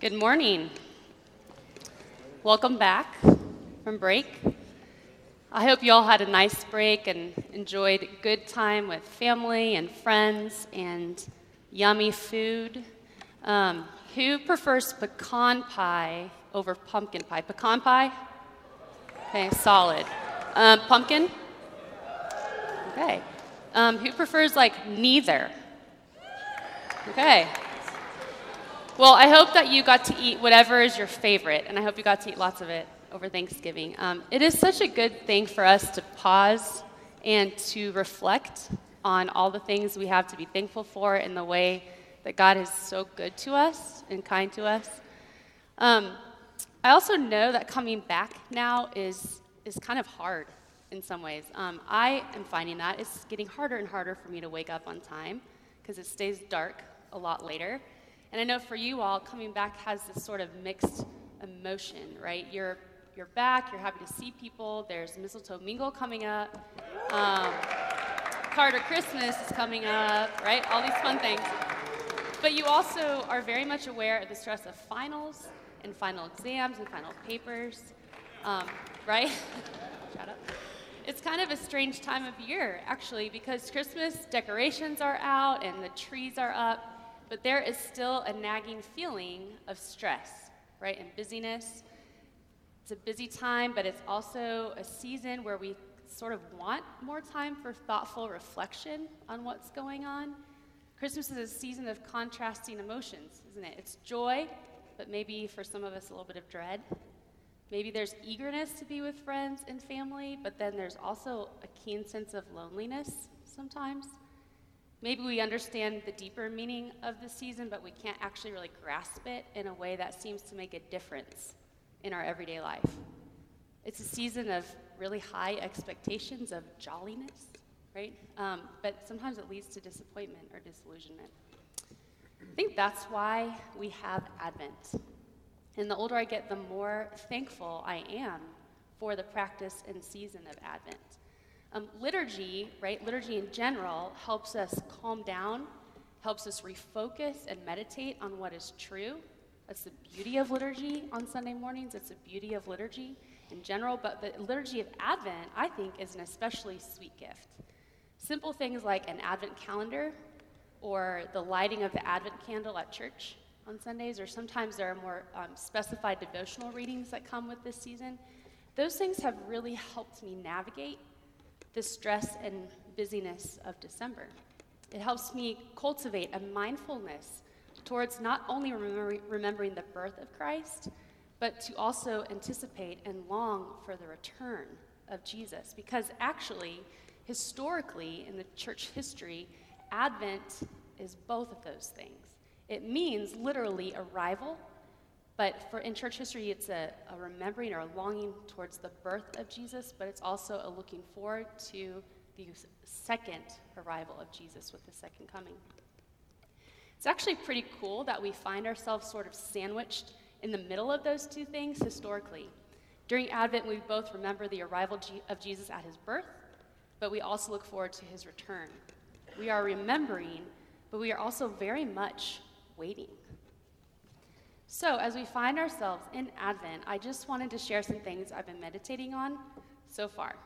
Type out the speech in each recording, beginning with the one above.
Good morning. Welcome back from break. I hope you all had a nice break and enjoyed good time with family and friends and yummy food. Um, who prefers pecan pie over pumpkin pie? Pecan pie? Okay, solid. Um, pumpkin? Okay. Um, who prefers like neither? Okay. Well, I hope that you got to eat whatever is your favorite, and I hope you got to eat lots of it over Thanksgiving. Um, it is such a good thing for us to pause and to reflect on all the things we have to be thankful for in the way that God is so good to us and kind to us. Um, I also know that coming back now is, is kind of hard in some ways. Um, I am finding that it's getting harder and harder for me to wake up on time because it stays dark a lot later. And I know for you all, coming back has this sort of mixed emotion, right? You're you're back. You're happy to see people. There's mistletoe mingle coming up. Um, Carter Christmas is coming up, right? All these fun things. But you also are very much aware of the stress of finals and final exams and final papers, um, right? Shut up. It's kind of a strange time of year, actually, because Christmas decorations are out and the trees are up but there is still a nagging feeling of stress, right, and busyness. It's a busy time, but it's also a season where we sort of want more time for thoughtful reflection on what's going on. Christmas is a season of contrasting emotions, isn't it? It's joy, but maybe for some of us a little bit of dread. Maybe there's eagerness to be with friends and family, but then there's also a keen sense of loneliness sometimes. Maybe we understand the deeper meaning of the season, but we can't actually really grasp it in a way that seems to make a difference in our everyday life. It's a season of really high expectations of jolliness, right? Um, but sometimes it leads to disappointment or disillusionment. I think that's why we have Advent. And the older I get, the more thankful I am for the practice and season of Advent. Um, liturgy, right, liturgy in general helps us calm down, helps us refocus and meditate on what is true. That's the beauty of liturgy on Sunday mornings. It's the beauty of liturgy in general, but the liturgy of Advent, I think, is an especially sweet gift. Simple things like an Advent calendar or the lighting of the Advent candle at church on Sundays, or sometimes there are more um, specified devotional readings that come with this season. Those things have really helped me navigate the stress and busyness of December. It helps me cultivate a mindfulness towards not only remembering the birth of Christ, but to also anticipate and long for the return of Jesus. Because actually, historically, in the church history, Advent is both of those things. It means literally arrival but for in church history, it's a, a remembering or a longing towards the birth of Jesus, but it's also a looking forward to the second arrival of Jesus with the second coming. It's actually pretty cool that we find ourselves sort of sandwiched in the middle of those two things historically. During Advent, we both remember the arrival of Jesus at his birth, but we also look forward to his return. We are remembering, but we are also very much waiting. So, as we find ourselves in Advent, I just wanted to share some things I've been meditating on so far.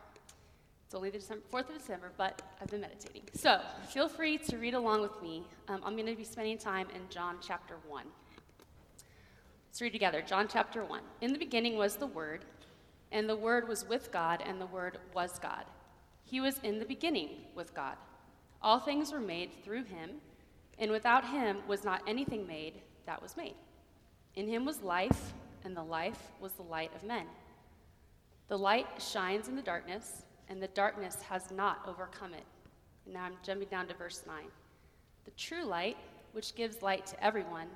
It's only the December, 4th of December, but I've been meditating. So, feel free to read along with me. Um, I'm going to be spending time in John chapter 1. Let's read together. John chapter 1. In the beginning was the Word, and the Word was with God, and the Word was God. He was in the beginning with God. All things were made through him, and without him was not anything made that was made. In him was life, and the life was the light of men. The light shines in the darkness, and the darkness has not overcome it. And now I'm jumping down to verse 9. The true light, which gives light to everyone,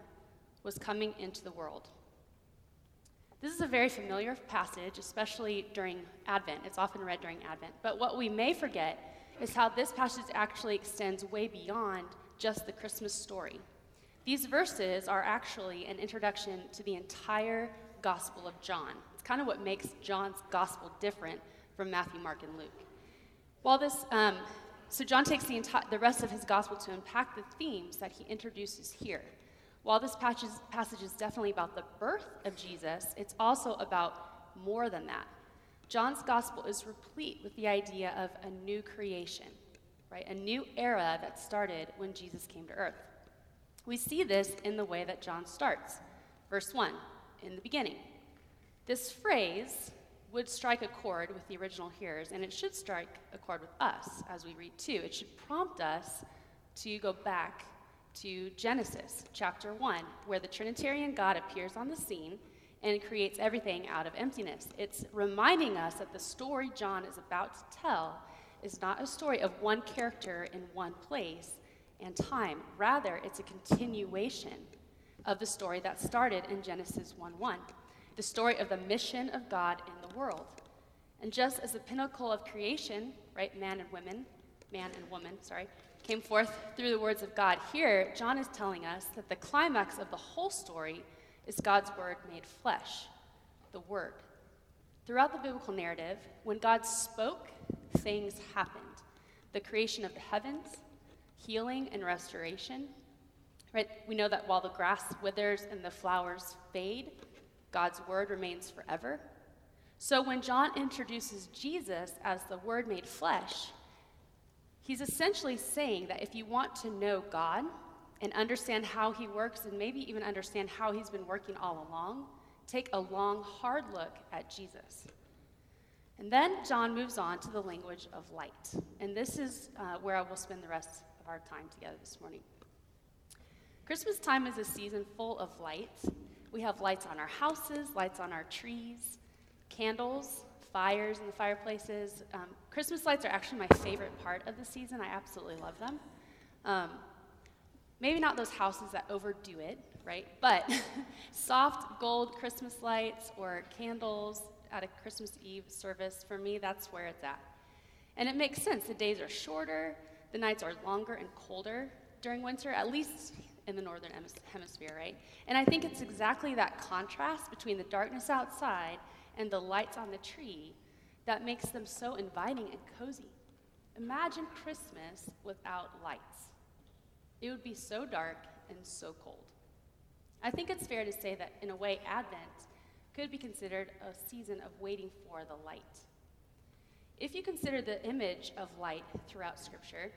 was coming into the world. This is a very familiar passage, especially during Advent. It's often read during Advent. But what we may forget is how this passage actually extends way beyond just the Christmas story. These verses are actually an introduction to the entire Gospel of John. It's kind of what makes John's Gospel different from Matthew, Mark, and Luke. While this, um, so John takes the, enti- the rest of his Gospel to unpack the themes that he introduces here. While this passage, passage is definitely about the birth of Jesus, it's also about more than that. John's gospel is replete with the idea of a new creation, right? A new era that started when Jesus came to earth. We see this in the way that John starts. Verse 1 In the beginning. This phrase would strike a chord with the original hearers, and it should strike a chord with us as we read too. It should prompt us to go back to Genesis chapter 1, where the Trinitarian God appears on the scene and creates everything out of emptiness. It's reminding us that the story John is about to tell is not a story of one character in one place and time. Rather, it's a continuation of the story that started in Genesis 1 1, the story of the mission of God in the world. And just as the pinnacle of creation, right, man and women, man and woman, sorry, came forth through the words of God, here John is telling us that the climax of the whole story is God's word made flesh, the word. Throughout the biblical narrative, when God spoke, things happened. The creation of the heavens, healing and restoration. Right? We know that while the grass withers and the flowers fade, God's word remains forever. So when John introduces Jesus as the word made flesh, he's essentially saying that if you want to know God and understand how he works and maybe even understand how he's been working all along, take a long, hard look at Jesus. And then John moves on to the language of light. And this is uh, where I will spend the rest our time together this morning. Christmas time is a season full of lights. We have lights on our houses, lights on our trees, candles, fires in the fireplaces. Um, Christmas lights are actually my favorite part of the season. I absolutely love them. Um, maybe not those houses that overdo it, right? But soft gold Christmas lights or candles at a Christmas Eve service, for me, that's where it's at. And it makes sense. The days are shorter, the nights are longer and colder during winter, at least in the northern hemisphere, right? And I think it's exactly that contrast between the darkness outside and the lights on the tree that makes them so inviting and cozy. Imagine Christmas without lights. It would be so dark and so cold. I think it's fair to say that, in a way, Advent could be considered a season of waiting for the light. If you consider the image of light throughout Scripture,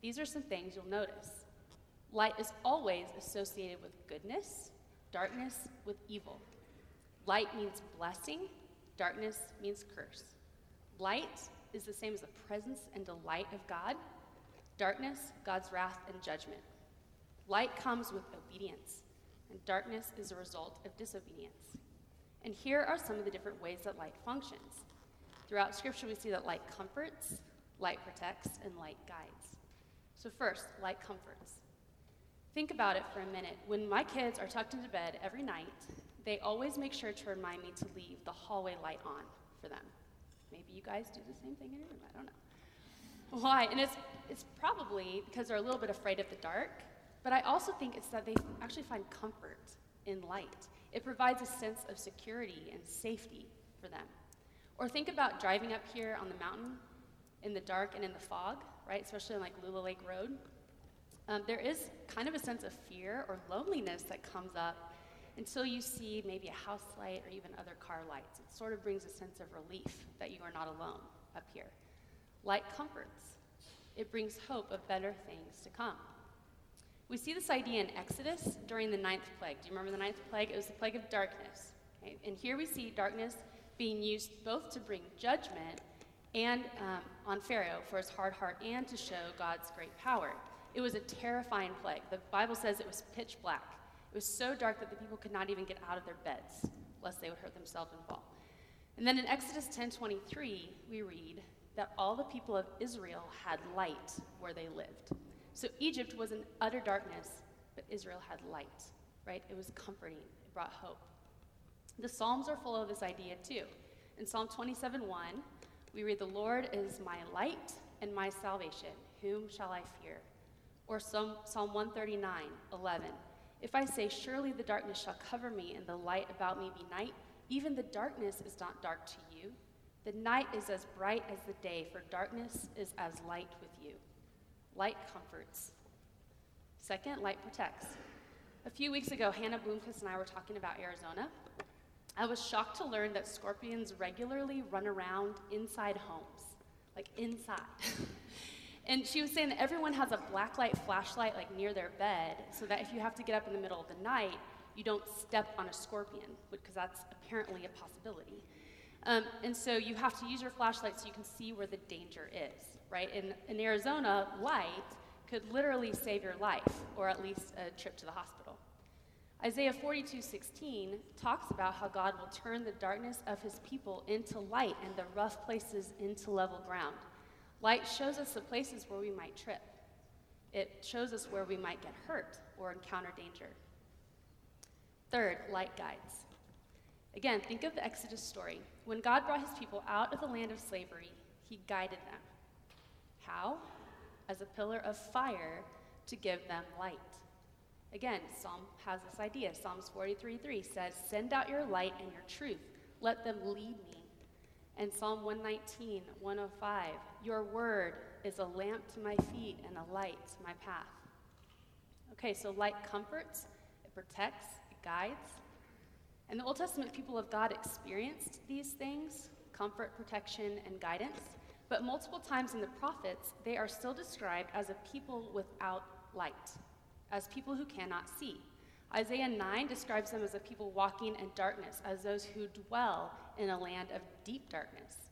these are some things you'll notice. Light is always associated with goodness, darkness with evil. Light means blessing, darkness means curse. Light is the same as the presence and delight of God, darkness, God's wrath and judgment. Light comes with obedience, and darkness is a result of disobedience. And here are some of the different ways that light functions. Throughout Scripture, we see that light comforts, light protects, and light guides. So, first, light comforts. Think about it for a minute. When my kids are tucked into bed every night, they always make sure to remind me to leave the hallway light on for them. Maybe you guys do the same thing in your room, I don't know. Why? And it's, it's probably because they're a little bit afraid of the dark, but I also think it's that they actually find comfort in light. It provides a sense of security and safety for them. Or think about driving up here on the mountain in the dark and in the fog, right? Especially on like Lula Lake Road. Um, there is kind of a sense of fear or loneliness that comes up until you see maybe a house light or even other car lights. It sort of brings a sense of relief that you are not alone up here. Light comforts, it brings hope of better things to come. We see this idea in Exodus during the ninth plague. Do you remember the ninth plague? It was the plague of darkness. Okay? And here we see darkness being used both to bring judgment and um, on Pharaoh for his hard heart and to show God's great power. It was a terrifying plague. The Bible says it was pitch black. It was so dark that the people could not even get out of their beds, lest they would hurt themselves and fall. And then in Exodus 10:23, we read that all the people of Israel had light where they lived. So Egypt was in utter darkness, but Israel had light, right? It was comforting. It brought hope. The Psalms are full of this idea too. In Psalm 27:1, we read, "The Lord is my light and my salvation. Whom shall I fear?" Or Psalm, Psalm 139, 11. If I say, Surely the darkness shall cover me, and the light about me be night, even the darkness is not dark to you. The night is as bright as the day, for darkness is as light with you. Light comforts. Second, light protects. A few weeks ago, Hannah Bloomquist and I were talking about Arizona. I was shocked to learn that scorpions regularly run around inside homes, like inside. and she was saying that everyone has a blacklight flashlight like near their bed so that if you have to get up in the middle of the night, you don't step on a scorpion, because that's apparently a possibility. Um, and so you have to use your flashlight so you can see where the danger is, right? In, in Arizona, light could literally save your life, or at least a trip to the hospital. Isaiah 42:16 talks about how God will turn the darkness of his people into light and the rough places into level ground. Light shows us the places where we might trip. It shows us where we might get hurt or encounter danger. Third, light guides. Again, think of the Exodus story. When God brought his people out of the land of slavery, he guided them. How? As a pillar of fire to give them light. Again, Psalm has this idea. Psalms 43:3 says, "Send out your light and your truth. Let them lead me." And Psalm 119, 105, "Your word is a lamp to my feet and a light to my path." Okay, so light comforts, it protects, it guides. And the Old Testament people of God experienced these things comfort, protection, and guidance. But multiple times in the prophets, they are still described as a people without light as people who cannot see. Isaiah 9 describes them as a people walking in darkness, as those who dwell in a land of deep darkness.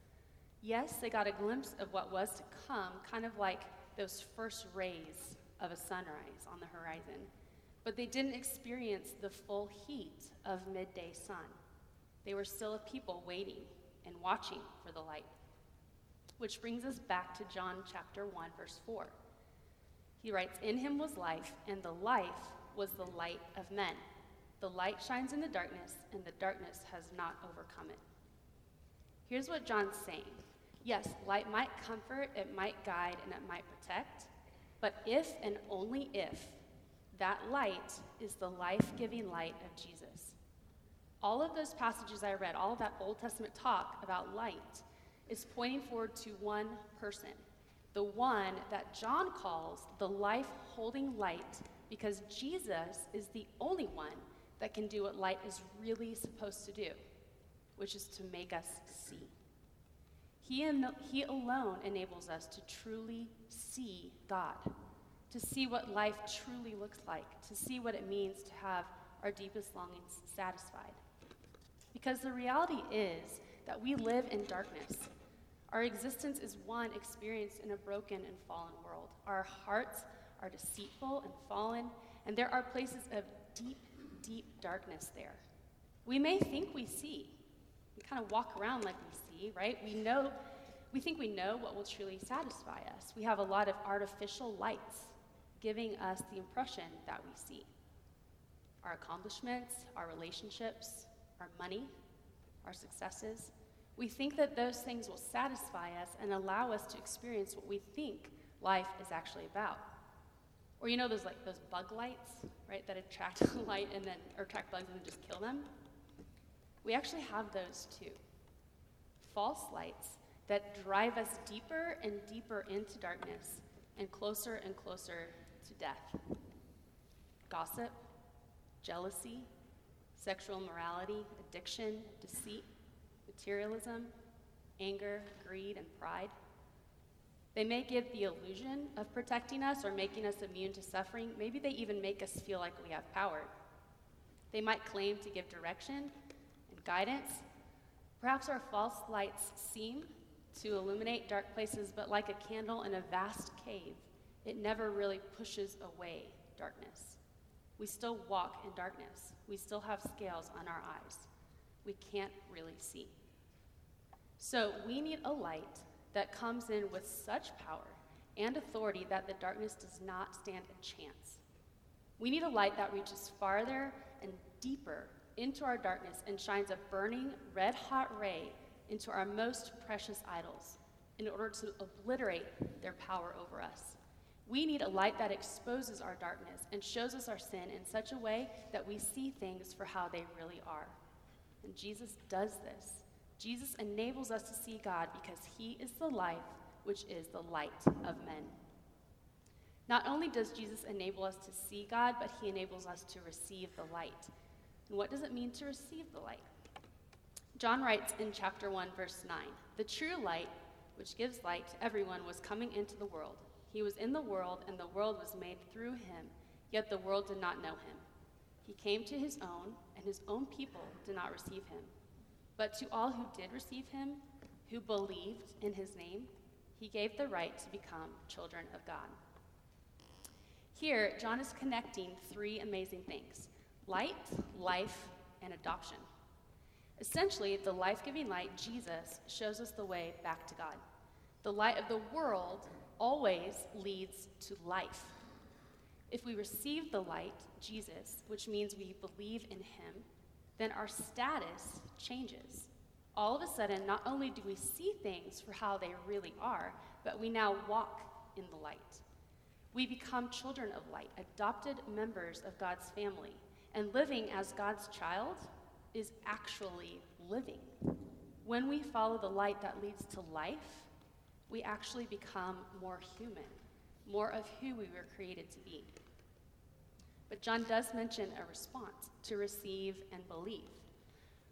Yes, they got a glimpse of what was to come, kind of like those first rays of a sunrise on the horizon. But they didn't experience the full heat of midday sun. They were still a people waiting and watching for the light. Which brings us back to John chapter 1, verse 4. He writes, In him was life, and the life was the light of men. The light shines in the darkness, and the darkness has not overcome it. Here's what John's saying Yes, light might comfort, it might guide, and it might protect, but if and only if that light is the life giving light of Jesus. All of those passages I read, all of that Old Testament talk about light, is pointing forward to one person the one that John calls the life holding light, because Jesus is the only one that can do what light is really supposed to do, which is to make us see. He, he alone enables us to truly see God, to see what life truly looks like, to see what it means to have our deepest longings satisfied. Because the reality is that we live in darkness. Our existence is one experienced in a broken and fallen world. Our hearts are deceitful and fallen, and there are places of deep, deep darkness there. We may think we see. We kind of walk around like we see, right? We know, we think we know what will truly satisfy us. We have a lot of artificial lights giving us the impression that we see. Our accomplishments, our relationships, our money, our successes. We think that those things will satisfy us and allow us to experience what we think life is actually about. Or you know those like those bug lights, right, that attract light and then or attract bugs and then just kill them? We actually have those too. False lights that drive us deeper and deeper into darkness and closer and closer to death. Gossip, jealousy, sexual morality, addiction, deceit, materialism, anger, greed, and pride. They may give the illusion of protecting us or making us immune to suffering. Maybe they even make us feel like we have power. They might claim to give direction and guidance. Perhaps our false lights seem to illuminate dark places, but like a candle in a vast cave, it never really pushes away darkness. We still walk in darkness, we still have scales on our eyes we can't really see. So we need a light that comes in with such power and authority that the darkness does not stand a chance. We need a light that reaches farther and deeper into our darkness and shines a burning, red hot ray into our most precious idols in order to obliterate their power over us. We need a light that exposes our darkness and shows us our sin in such a way that we see things for how they really are. And Jesus does this. Jesus enables us to see God because he is the life which is the light of men. Not only does Jesus enable us to see God, but he enables us to receive the light. And what does it mean to receive the light? John writes in chapter 1, verse 9 The true light, which gives light to everyone, was coming into the world. He was in the world, and the world was made through him, yet the world did not know him. He came to his own, and his own people did not receive him. But to all who did receive him, who believed in his name, he gave the right to become children of God. Here, John is connecting three amazing things light, life, and adoption. Essentially, the life giving light, Jesus, shows us the way back to God. The light of the world always leads to life. If we receive the light, Jesus, which means we believe in him, then our status changes. All of a sudden, not only do we see things for how they really are, but we now walk in the light. We become children of light, adopted members of God's family, and living as God's child is actually living. When we follow the light that leads to life, we actually become more human, more of who we were created to be. But John does mention a response to receive and believe.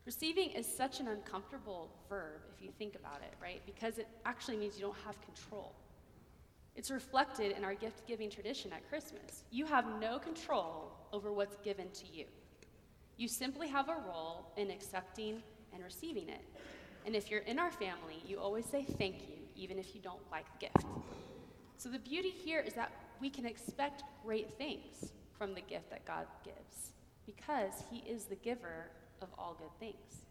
Receiving is such an uncomfortable verb if you think about it, right? Because it actually means you don't have control. It's reflected in our gift giving tradition at Christmas. You have no control over what's given to you. You simply have a role in accepting and receiving it. And if you're in our family, you always say thank you, even if you don't like the gift. So the beauty here is that we can expect great things from the gift that God gives because He is the giver of all good things.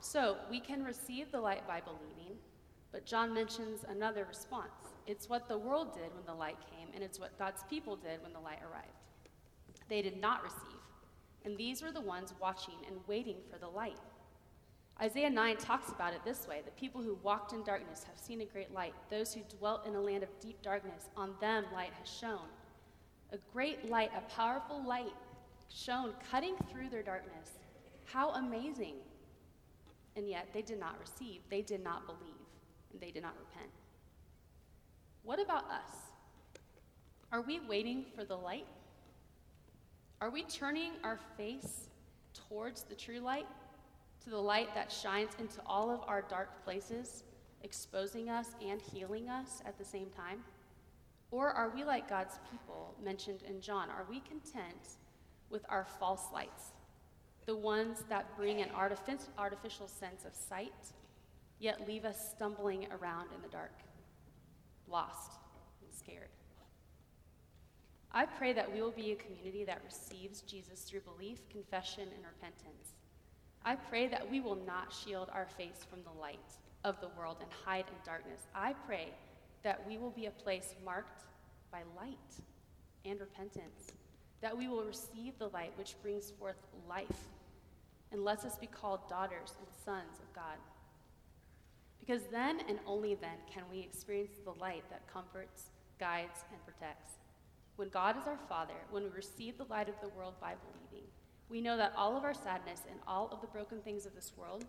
So we can receive the light by believing, but John mentions another response. It's what the world did when the light came, and it's what God's people did when the light arrived. They did not receive, and these were the ones watching and waiting for the light. Isaiah 9 talks about it this way The people who walked in darkness have seen a great light. Those who dwelt in a land of deep darkness, on them light has shone. A great light, a powerful light shone, cutting through their darkness. How amazing! And yet they did not receive, they did not believe, and they did not repent. What about us? Are we waiting for the light? Are we turning our face towards the true light, to the light that shines into all of our dark places, exposing us and healing us at the same time? Or are we like God's people mentioned in John? Are we content with our false lights, the ones that bring an artificial sense of sight, yet leave us stumbling around in the dark, lost and scared? I pray that we will be a community that receives Jesus through belief, confession, and repentance. I pray that we will not shield our face from the light of the world and hide in darkness. I pray that we will be a place marked by light and repentance, that we will receive the light which brings forth life and lets us be called daughters and sons of God. Because then and only then can we experience the light that comforts, guides, and protects. When God is our Father, when we receive the light of the world by believing, we know that all of our sadness and all of the broken things of this world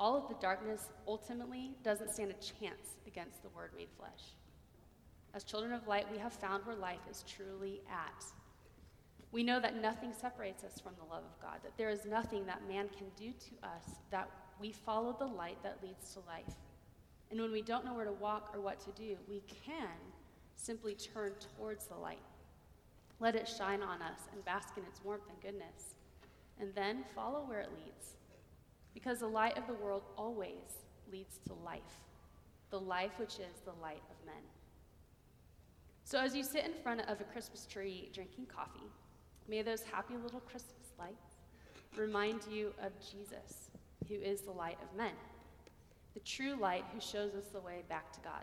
all of the darkness ultimately doesn't stand a chance against the Word made flesh. As children of light, we have found where life is truly at. We know that nothing separates us from the love of God, that there is nothing that man can do to us, that we follow the light that leads to life. And when we don't know where to walk or what to do, we can simply turn towards the light. Let it shine on us and bask in its warmth and goodness. And then follow where it leads because the light of the world always leads to life, the life which is the light of men. So, as you sit in front of a Christmas tree drinking coffee, may those happy little Christmas lights remind you of Jesus, who is the light of men, the true light who shows us the way back to God,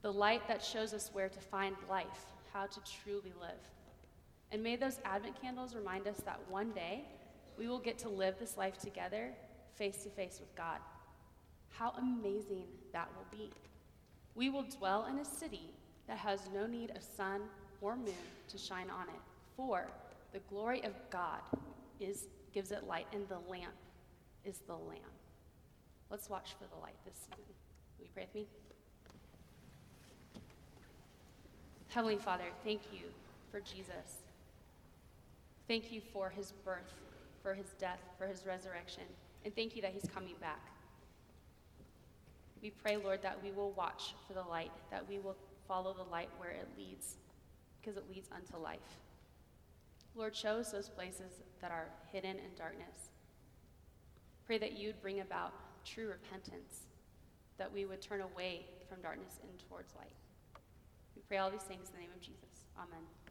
the light that shows us where to find life, how to truly live. And may those Advent candles remind us that one day we will get to live this life together face to face with God. How amazing that will be. We will dwell in a city that has no need of sun or moon to shine on it, for the glory of God is, gives it light, and the lamp is the Lamb. Let's watch for the light this season. Will you pray with me? Heavenly Father, thank you for Jesus. Thank you for his birth, for his death, for his resurrection, and thank you that he's coming back. We pray, Lord, that we will watch for the light, that we will follow the light where it leads, because it leads unto life. Lord, show us those places that are hidden in darkness. Pray that you'd bring about true repentance, that we would turn away from darkness and towards light. We pray all these things in the name of Jesus. Amen.